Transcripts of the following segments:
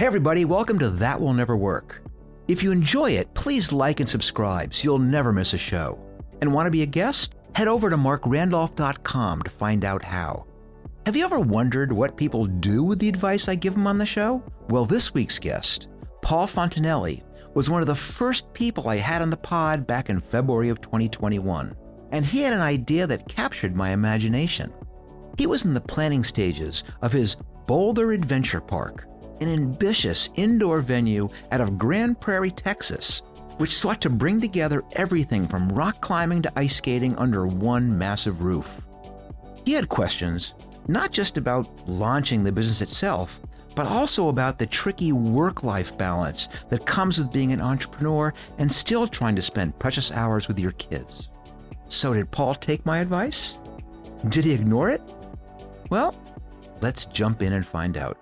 Hey, everybody, welcome to That Will Never Work. If you enjoy it, please like and subscribe so you'll never miss a show. And want to be a guest? Head over to marcrandolph.com to find out how. Have you ever wondered what people do with the advice I give them on the show? Well, this week's guest, Paul Fontanelli, was one of the first people I had on the pod back in February of 2021, and he had an idea that captured my imagination. He was in the planning stages of his Bolder Adventure Park, an ambitious indoor venue out of Grand Prairie, Texas, which sought to bring together everything from rock climbing to ice skating under one massive roof. He had questions, not just about launching the business itself, but also about the tricky work life balance that comes with being an entrepreneur and still trying to spend precious hours with your kids. So, did Paul take my advice? Did he ignore it? Well, let's jump in and find out.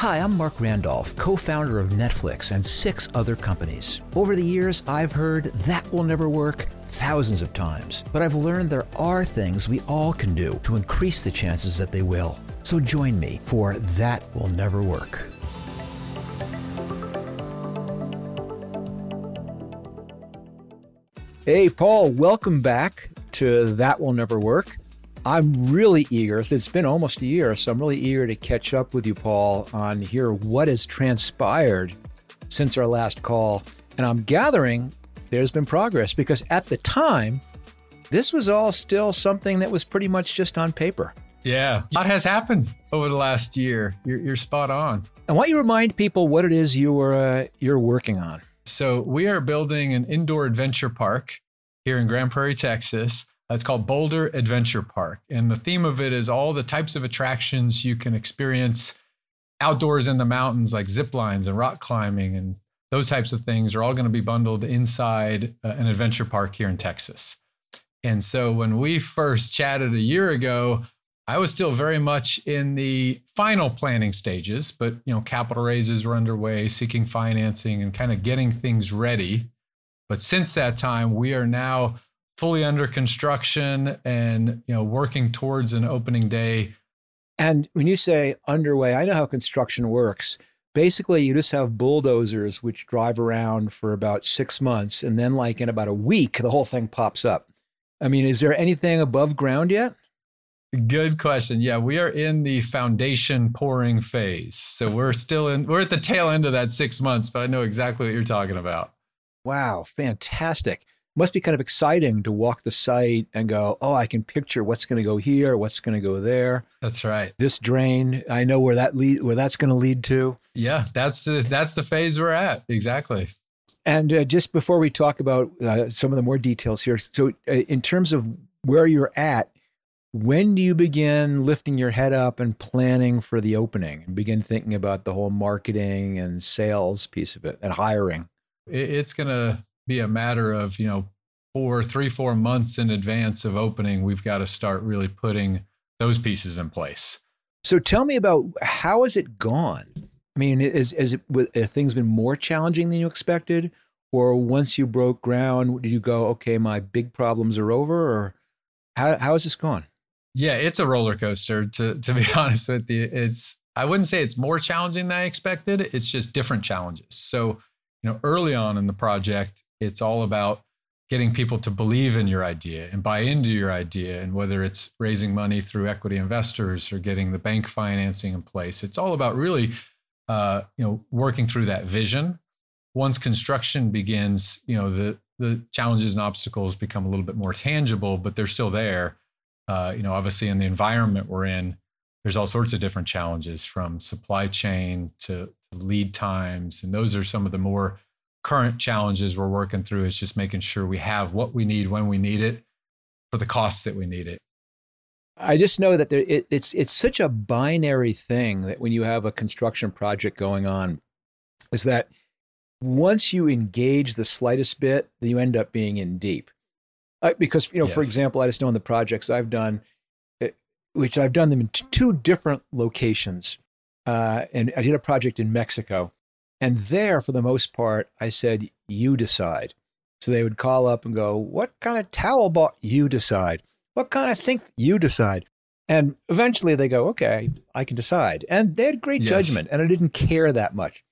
Hi, I'm Marc Randolph, co founder of Netflix and six other companies. Over the years, I've heard that will never work thousands of times, but I've learned there are things we all can do to increase the chances that they will. So join me for That Will Never Work. Hey, Paul, welcome back to That Will Never Work. I'm really eager. It's been almost a year, so I'm really eager to catch up with you, Paul, on here what has transpired since our last call. And I'm gathering there's been progress because at the time, this was all still something that was pretty much just on paper. Yeah, a lot has happened over the last year. You're, you're spot on. And why don't you remind people what it is you were uh, you're working on? So we are building an indoor adventure park here in Grand Prairie, Texas. It's called Bolder Adventure Park. And the theme of it is all the types of attractions you can experience outdoors in the mountains, like zip lines and rock climbing and those types of things are all going to be bundled inside uh, an adventure park here in Texas. And so when we first chatted a year ago, I was still very much in the final planning stages, but you know, capital raises were underway, seeking financing and kind of getting things ready. But since that time, we are now fully under construction and you know working towards an opening day. And when you say underway, I know how construction works. Basically, you just have bulldozers which drive around for about six months, and then, like in about a week, the whole thing pops up. I mean, is there anything above ground yet? Good question. Yeah, we are in the foundation pouring phase. So we're still in, we're at the tail end of that six months, but I know exactly what you're talking about. Wow, fantastic must be kind of exciting to walk the site and go, oh, I can picture what's going to go here, what's going to go there. That's right. This drain, I know where that lead, where that's going to lead to. Yeah, that's the, that's the phase we're at. Exactly. And uh, just before we talk about uh, some of the more details here, so uh, in terms of where you're at, when do you begin lifting your head up and planning for the opening and begin thinking about the whole marketing and sales piece of it and hiring? It's going to be a matter of you know four three four months in advance of opening we've got to start really putting those pieces in place. So tell me about how has it gone? I mean is, is it have things been more challenging than you expected? Or once you broke ground did you go okay my big problems are over or how, how has this gone? Yeah it's a roller coaster to, to be honest with you. It's i wouldn't say it's more challenging than i expected it's just different challenges. So you know early on in the project it's all about getting people to believe in your idea and buy into your idea. And whether it's raising money through equity investors or getting the bank financing in place, it's all about really, uh, you know, working through that vision. Once construction begins, you know, the the challenges and obstacles become a little bit more tangible, but they're still there. Uh, you know, obviously in the environment we're in, there's all sorts of different challenges from supply chain to, to lead times, and those are some of the more current challenges we're working through is just making sure we have what we need when we need it for the costs that we need it. I just know that there, it, it's it's such a binary thing that when you have a construction project going on, is that once you engage the slightest bit, you end up being in deep. Uh, because you know, yes. for example, I just know in the projects I've done, eh, which I've done them in two different locations, uh, and I did a project in Mexico, and there, for the most part, I said, you decide. So they would call up and go, what kind of towel bought? You decide. What kind of sink? You decide. And eventually they go, okay, I can decide. And they had great yes. judgment, and I didn't care that much.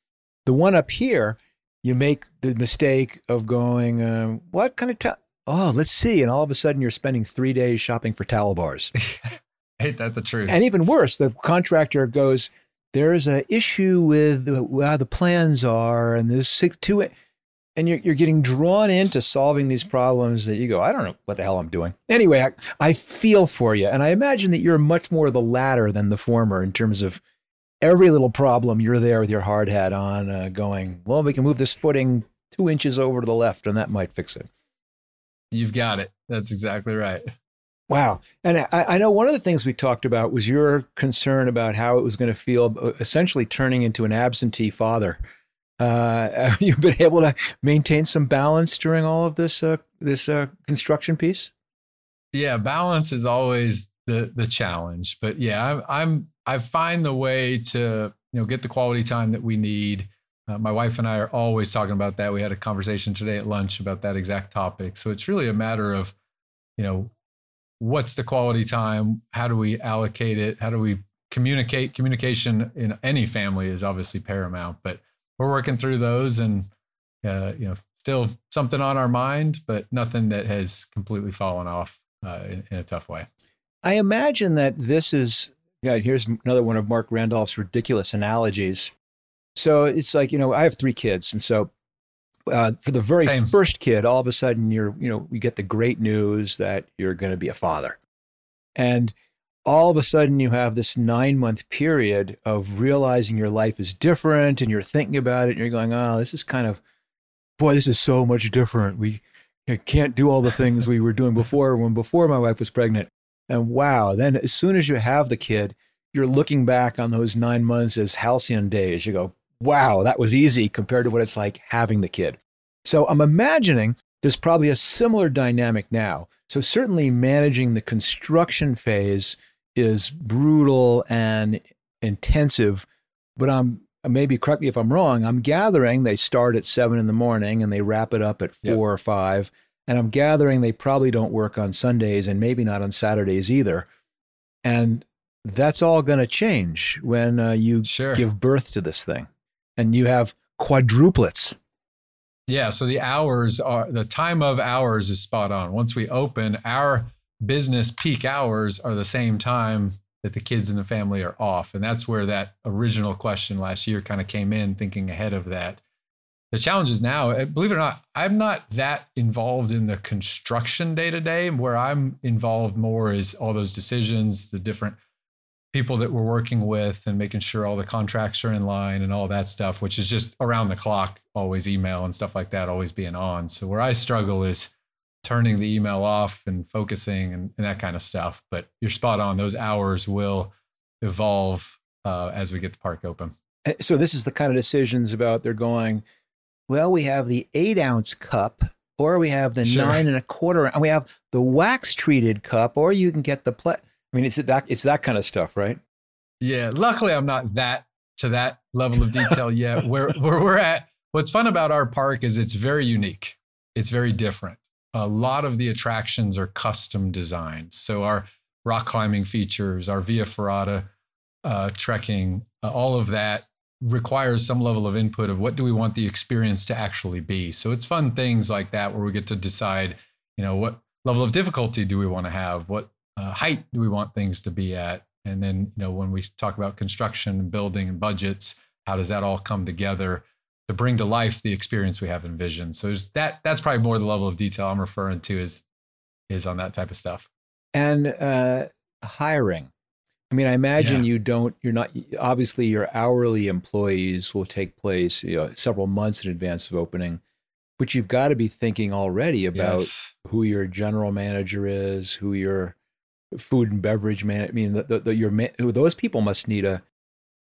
The one up here, you make the mistake of going, um, what kind of time? Oh, let's see. And all of a sudden you're spending three days shopping for towel bars. Ain't that the truth? And even worse, the contractor goes, there's an issue with how the plans are, and there's six, two and you're, you're getting drawn into solving these problems that you go, I don't know what the hell I'm doing. Anyway, I, I feel for you. And I imagine that you're much more the latter than the former in terms of every little problem, you're there with your hard hat on, uh, going, well, we can move this footing two inches over to the left, and that might fix it. You've got it. That's exactly right. Wow. And I, I, know one of the things we talked about was your concern about how it was going to feel uh, essentially turning into an absentee father uh, you've been able to maintain some balance during all of this uh, this uh, construction piece. Yeah, balance is always the the challenge, but yeah, I'm, I'm I find the way to you know get the quality time that we need. Uh, my wife and I are always talking about that. We had a conversation today at lunch about that exact topic. So it's really a matter of, you know, what's the quality time? How do we allocate it? How do we communicate? Communication in any family is obviously paramount, but we're working through those and uh, you know still something on our mind but nothing that has completely fallen off uh, in, in, a tough way i imagine that this is yeah, here's another one of Marc randolph's ridiculous analogies so it's like you know i have three kids and so uh, for the very Same. first kid all of a sudden you're you know you get the great news that you're going to be a father and all of a sudden you have this nine month period of realizing your life is different and you're thinking about it and you're going, oh, this is kind of, boy, this is so much different. We can't do all the things we were doing before when before my wife was pregnant. And wow, then as soon as you have the kid, you're looking back on those nine months as halcyon days. You go, wow, that was easy compared to what it's like having the kid. So I'm imagining there's probably a similar dynamic now. So certainly managing the construction phase is brutal and intensive. But I'm maybe correct me if I'm wrong. I'm gathering they start at seven in the morning and they wrap it up at four yep. or five. And I'm gathering they probably don't work on Sundays and maybe not on Saturdays either. And that's all going to change when uh, you sure. give birth to this thing and you have quadruplets. Yeah. So the hours are the time of hours is spot on. Once we open, our business peak hours are the same time that the kids and the family are off. And that's where that original question last year kind of came in, thinking ahead of that. The challenge is now, eh, believe it or not, I'm not that involved in the construction day to day. Where I'm involved more is all those decisions, the different people that we're working with, and making sure all the contracts are in line and all that stuff, which is just around the clock, always email and stuff like that, always being on. So where I struggle is turning the email off and focusing and, and that kind of stuff. But you're spot on; those hours will evolve uh, as we get the park open. Eh, so this is the kind of decisions about they're going. Well, we have the eight ounce cup, or we have the sure. nine and a quarter, and we have the wax treated cup, or you can get the ple- I mean, it's that it's that kind of stuff, right? Yeah. Luckily, I'm not that to that level of detail yet. Where where we're at. What's fun about our park is it's very unique. It's very different a lot of the attractions are custom designed. So our rock climbing features, our Via Ferrata uh, trekking, uh, all of that requires some level of input of what do we want the experience to actually be. So it's fun things like that where we get to decide, you know, what level of difficulty do we want to have, what uh, height do we want things to be at, and then you know when we talk about construction and building and budgets, how does that all come together? to bring to life the experience we have envisioned. So that that's probably more the level of detail I'm referring to is is on that type of stuff. And uh, hiring. I mean, I imagine yeah. you don't. You're not. Obviously, your hourly employees will take place you know, several months in advance of opening, but you've got to be thinking already about yes. who your general manager is, who your food and beverage man. I mean, the, the, the, your those people must need a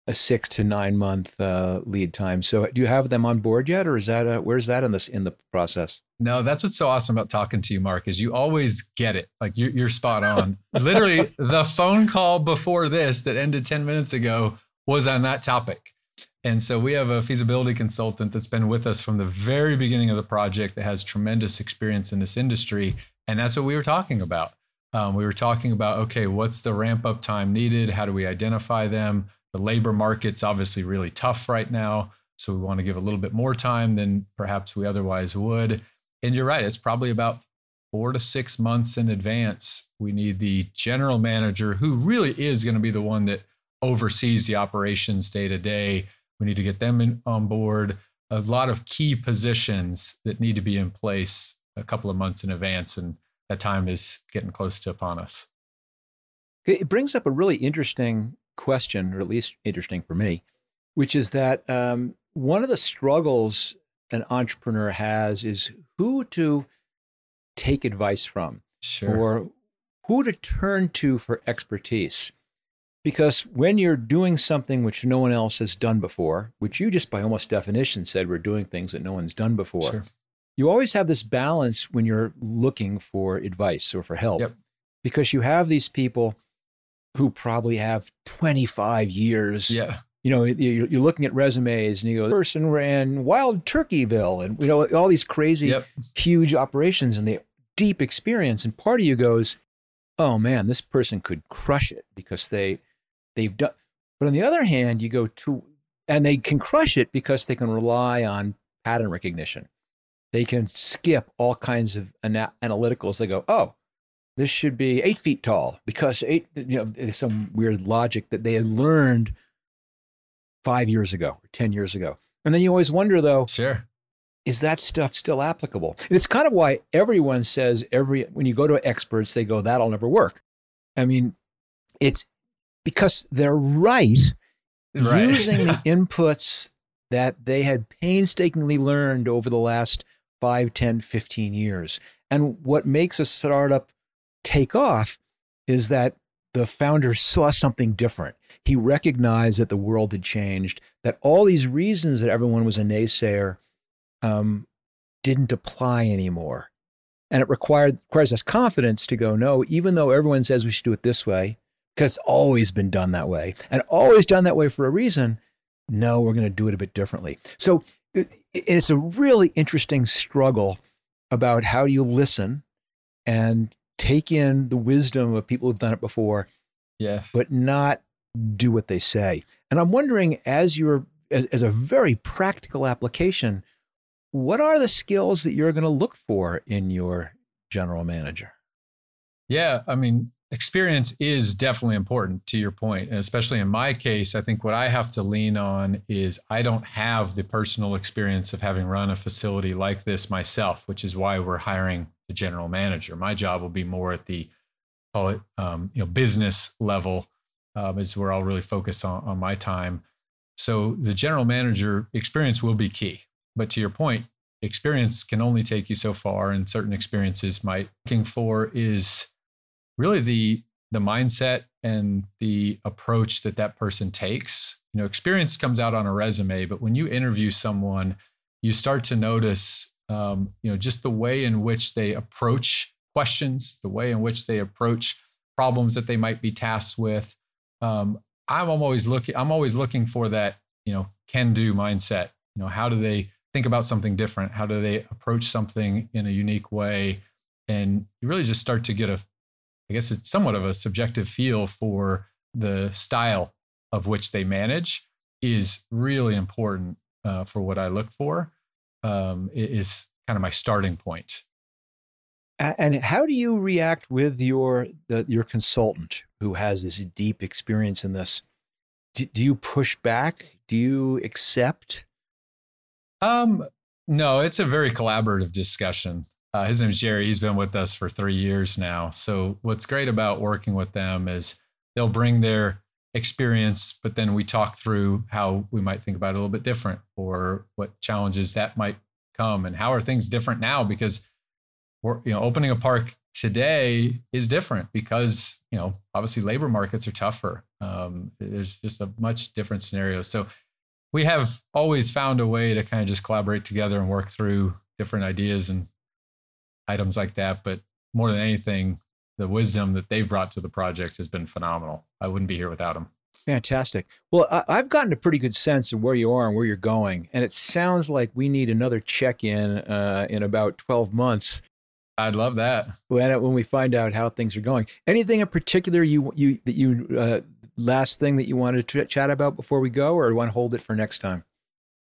a six to nine month uh, lead time. So, do you have them on board yet, or is that a, where's that in this in the process? No, that's what's so awesome about talking to you, Marc. Is you always get it. Like you're, you're spot on. Literally, the phone call before this that ended ten minutes ago was on that topic. And so we have a feasibility consultant that's been with us from the very beginning of the project that has tremendous experience in this industry. And that's what we were talking about. Um, we were talking about okay, what's the ramp up time needed? How do we identify them? The labor market's obviously really tough right now. So we want to give a little bit more time than perhaps we otherwise would. And you're right, it's probably about four to six months in advance. We need the general manager who really is going to be the one that oversees the operations day to day. We need to get them in, on board. A lot of key positions that need to be in place a couple of months in advance. And that time is getting close to upon us. It brings up a really interesting question, or at least interesting for me, which is that um, one of the struggles an entrepreneur has is who to take advice from sure. or who to turn to for expertise. Because when you're doing something which no one else has done before, which you just by almost definition said we're doing things that no one's done before, sure. You always have this balance when you're looking for advice or for help. Yep. Because you have these people who probably have 25 years yeah you know, you're looking at resumes and you go, person ran Wild Turkeyville and, you know, all these crazy, yep. huge operations and the deep experience. And part of you goes, oh man, this person could crush it because they, they've done. But on the other hand, you go to, and they can crush it because they can rely on pattern recognition. They can skip all kinds of ana- analyticals. They go, oh, this should be eight feet tall because eight, you know, some weird logic that they had learned five years ago or 10 years ago. And then you always wonder, though, sure. Is that stuff still applicable? And it's kind of why everyone says every when you go to experts, they go, that'll never work. I mean, it's because they're right, right. using the inputs that they had painstakingly learned over the last 5, 10, 15 years. And what makes a startup take off is that the founder saw something different. He recognized that the world had changed, that all these reasons that everyone was a naysayer um, didn't apply anymore. And it required requires us confidence to go, no, even though everyone says we should do it this way, because it's always been done that way and always done that way for a reason, no, we're going to do it a bit differently. So it's a really interesting struggle about how you listen and take in the wisdom of people who've done it before, yeah, but not do what they say. And I'm wondering, as you're as, as a very practical application, what are the skills that you're going to look for in your general manager? Yeah, I mean, experience is definitely important to your point, and especially in my case, I think what I have to lean on is I don't have the personal experience of having run a facility like this myself, which is why we're hiring the general manager. My job will be more at the call it um, you know business level um, is where I'll really focus on, on my time. So the general manager experience will be key. But to your point, experience can only take you so far, and certain experiences might looking for is really the the mindset and the approach that that person takes. You know, experience comes out on a resume, but when you interview someone, you start to notice um, you know, just the way in which they approach questions, the way in which they approach problems that they might be tasked with. Um, I'm always looking. I'm always looking for that, you know, can-do mindset. You know, how do they think about something different? How do they approach something in a unique way? And you really just start to get a, I guess it's somewhat of a subjective feel for the style of which they manage is really important uh, for what I look for um, is kind of my starting point. And how do you react with your the, your consultant who has this deep experience in this? Do, do you push back? Do you accept? Um, no, it's a very collaborative discussion. Uh, his name is Jerry. He's been with us for three years now. So what's great about working with them is they'll bring their experience, but then we talk through how we might think about it a little bit different or what challenges that might come and how are things different now because we're, you know, opening a park today is different because, you know, obviously labor markets are tougher. Um, there's just a much different scenario. So we have always found a way to kind of just collaborate together and work through different ideas and items like that. But more than anything, the wisdom that they've brought to the project has been phenomenal. I wouldn't be here without them. Fantastic. Well, I, have gotten a pretty good sense of where you are and where you're going, and it sounds like we need another check-in uh, in about 12 months. I'd love that. When when we find out how things are going. Anything in particular you you that you uh, last thing that you wanted to chat about before we go, or want to hold it for next time?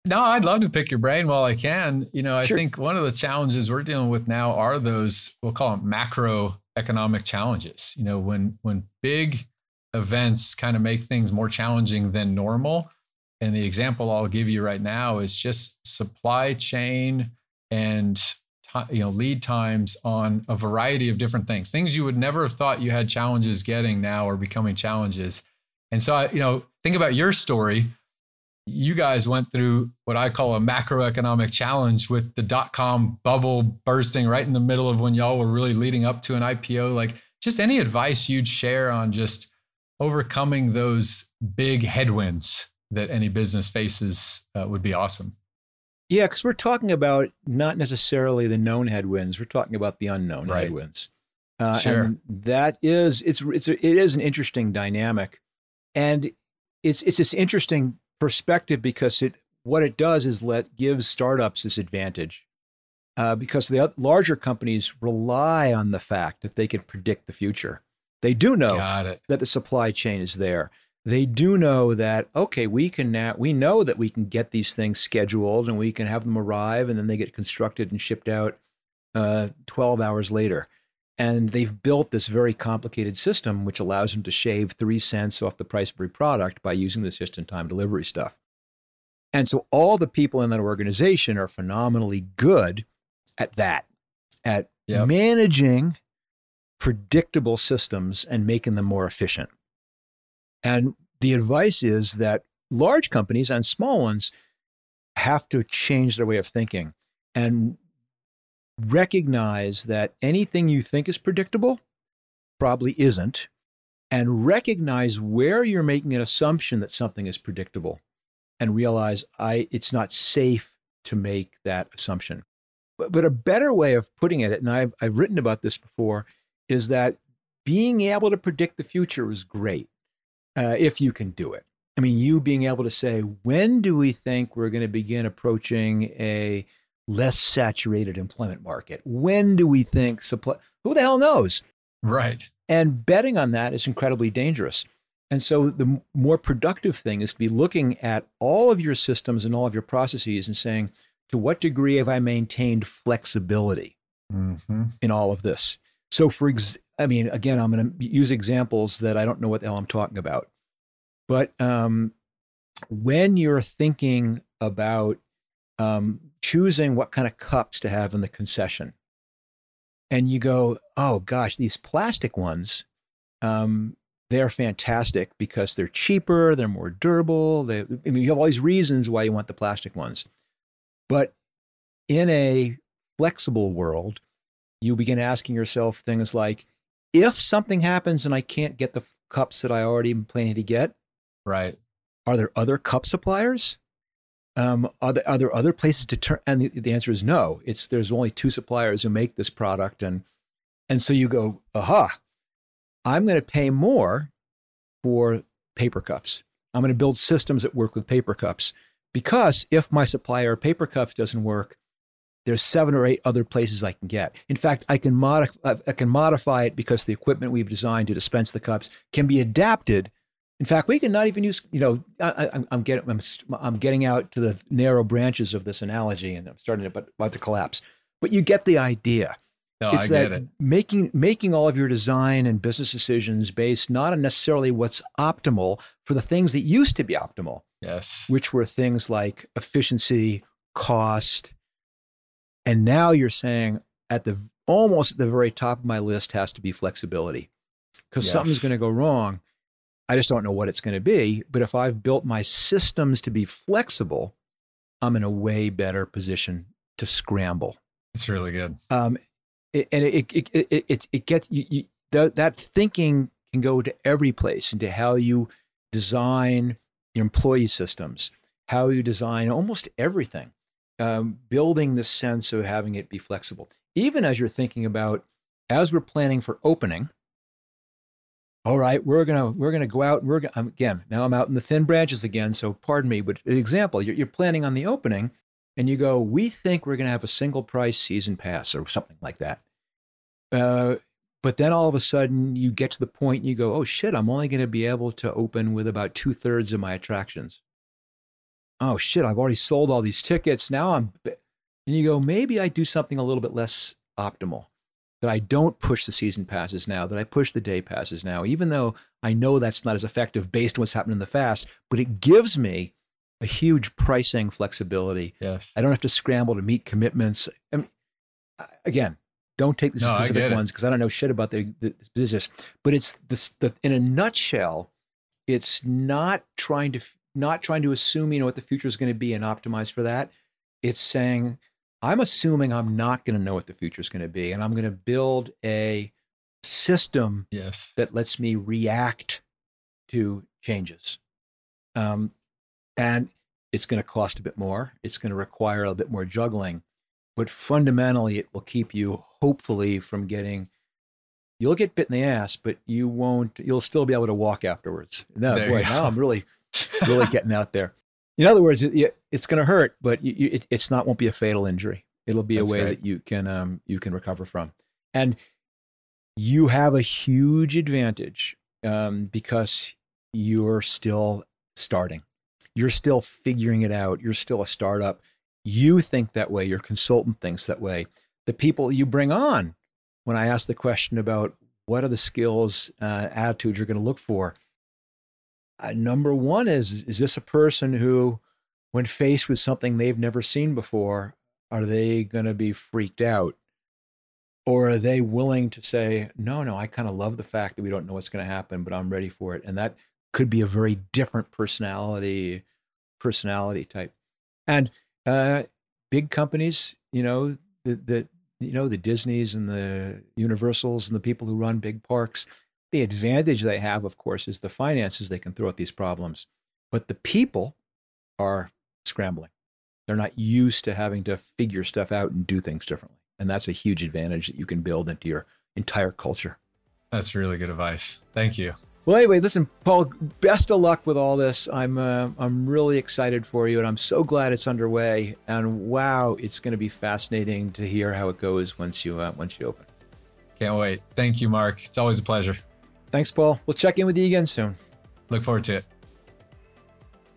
No, I'd love to pick your brain while I can. You know, I sure. think one of the challenges we're dealing with now are those we'll call them macroeconomic challenges. You know, when when big events kind of make things more challenging than normal. And the example I'll give you right now is just supply chain and you know lead times on a variety of different things. Things you would never have thought you had challenges getting now are becoming challenges. And so I, you know, think about your story you guys went through what I call a macroeconomic challenge with the dot com bubble bursting right in the middle of when y'all were really leading up to an IPO. Like, just any advice you'd share on just overcoming those big headwinds that any business faces uh, would be awesome. Yeah, because we're talking about not necessarily the known headwinds; we're talking about the unknown right. headwinds. Uh, sure. And that is it's it's a, it is an interesting dynamic, and it's it's this interesting perspective because it what it does is let gives startups this advantage uh, because the larger companies rely on the fact that they can predict the future. They do know that the supply chain is there. They do know that okay, we can now we know that we can get these things scheduled and we can have them arrive and then they get constructed and shipped out uh, 12 hours later. And they've built this very complicated system which allows them to shave three cents off the price of every product by using this just in time delivery stuff. And so all the people in that organization are phenomenally good at that, at yep. managing predictable systems and making them more efficient. And the advice is that large companies and small ones have to change their way of thinking and recognize that anything you think is predictable probably isn't, and recognize where you're making an assumption that something is predictable and realize I it's not safe to make that assumption. But, but a better way of putting it, and I've, I've written about this before, is that being able to predict the future is great uh, if you can do it. I mean, you being able to say, when do we think we're going to begin approaching a less saturated employment market? When do we think supply? Who the hell knows? Right. And betting on that is incredibly dangerous. And so the more productive thing is to be looking at all of your systems and all of your processes and saying, to what degree have I maintained flexibility mm-hmm. in all of this? So, for ex- I mean, again, I'm going to use examples that I don't know what the hell I'm talking about. But um, when you're thinking about um, choosing what kind of cups to have in the concession. And you go, oh gosh, these plastic ones, um, they're fantastic because they're cheaper, they're more durable. They, I mean, you have all these reasons why you want the plastic ones. But in a flexible world, you begin asking yourself things like, if something happens and I can't get the cups that I already am planning to get, right? Are there other cup suppliers? Um, are, there, are there other places to turn? And the, the answer is no. It's there's only two suppliers who make this product, and and so you go, aha, I'm going to pay more for paper cups. I'm going to build systems that work with paper cups because if my supplier paper cups doesn't work, there's seven or eight other places I can get. In fact, I can modify I can modify it because the equipment we've designed to dispense the cups can be adapted in fact, we can not even use, you know, I, am getting, I'm, I'm getting out to the narrow branches of this analogy, and I'm starting to but about to collapse. But you get the idea. No, it's I that it. making making all of your design and business decisions based not on necessarily what's optimal for the things that used to be optimal. Yes. Which were things like efficiency, cost, and now you're saying at the almost at the very top of my list has to be flexibility because yes. something's going to go wrong I just don't know what it's going to be. But if I've built my systems to be flexible, I'm in a way better position to scramble. It's really good. Um, it, and it, it, it, it, it gets you, you, that, that thinking can go to every place into how you design your employee systems, how you design almost everything, um, building the sense of having it be flexible. Even as you're thinking about, as we're planning for opening, all right, we're gonna we're gonna go out and we're gonna again. Now I'm out in the thin branches again, so pardon me. But an example, you're, you're planning on the opening, and you go, we think we're gonna have a single price season pass or something like that, Uh, but then all of a sudden you get to the point and you go, oh shit, I'm only to be able to open with about two thirds of my attractions. Oh shit, I've already sold all these tickets. Now I'm, and you go, maybe I do something a little bit less optimal. That I don't push the season passes now, that I push the day passes now, even though I know that's not as effective based on what's happened in the fast, but it gives me a huge pricing flexibility. Yes. I don't have to scramble to meet commitments. I mean, again, don't take the No, specific ones because I don't know shit about the, the business. But it's this. The, in a nutshell, it's not trying to not trying to assume you know what the future is going to be and optimize for that. It's saying I'm assuming I'm not going to know what the future is going to be, and I'm going to build a system Yes. that lets me react to changes. Um, and it's going to cost a bit more. It's going to require a bit more juggling, but fundamentally, it will keep you hopefully from getting. You'll get bit in the ass, but you won't. You'll still be able to walk afterwards. No, There boy, now I'm really, really getting out there. In other words, it, it's going to hurt, but you, it, it's not. Won't be a fatal injury. It'll be That's a way great. that you can um, you can recover from, and you have a huge advantage um, because you're still starting. You're still figuring it out. You're still a startup. You think that way. Your consultant thinks that way. The people you bring on, when I ask the question about what are the skills, uh, attitudes you're going to look for, uh, number one is is this a person who, when faced with something they've never seen before, are they going to be freaked out? or are they willing to say no no i kind of love the fact that we don't know what's going to happen but i'm ready for it and that could be a very different personality personality type and uh, big companies you know the you know the disneys and the universals and the people who run big parks the advantage they have of course is the finances they can throw at these problems but the people are scrambling they're not used to having to figure stuff out and do things differently and that's a huge advantage that you can build into your entire culture. That's really good advice. Thank you. Well, anyway, listen, Paul. Best of luck with all this. I'm uh, I'm really excited for you, and I'm so glad it's underway. And wow, it's going to be fascinating to hear how it goes once you uh, once you open. Can't wait. Thank you, Marc. It's always a pleasure. Thanks, Paul. We'll check in with you again soon. Look forward to it.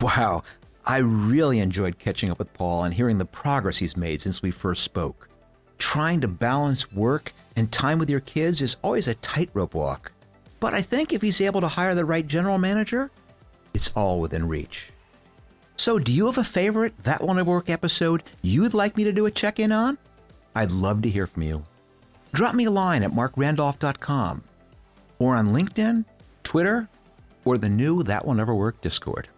Wow, I really enjoyed catching up with Paul and hearing the progress he's made since we first spoke. Trying to balance work and time with your kids is always a tightrope walk. But I think if he's able to hire the right general manager, it's all within reach. So, do you have a favorite That One at Work episode you'd like me to do a check in on? I'd love to hear from you. Drop me a line at marcrandolph.com or on LinkedIn, Twitter, or the new That Will Never Work Discord.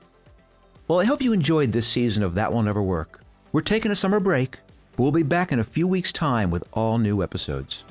Well, I hope you enjoyed this season of That Will Never Work. We're taking a summer break, but we'll be back in a few weeks' time with all new episodes.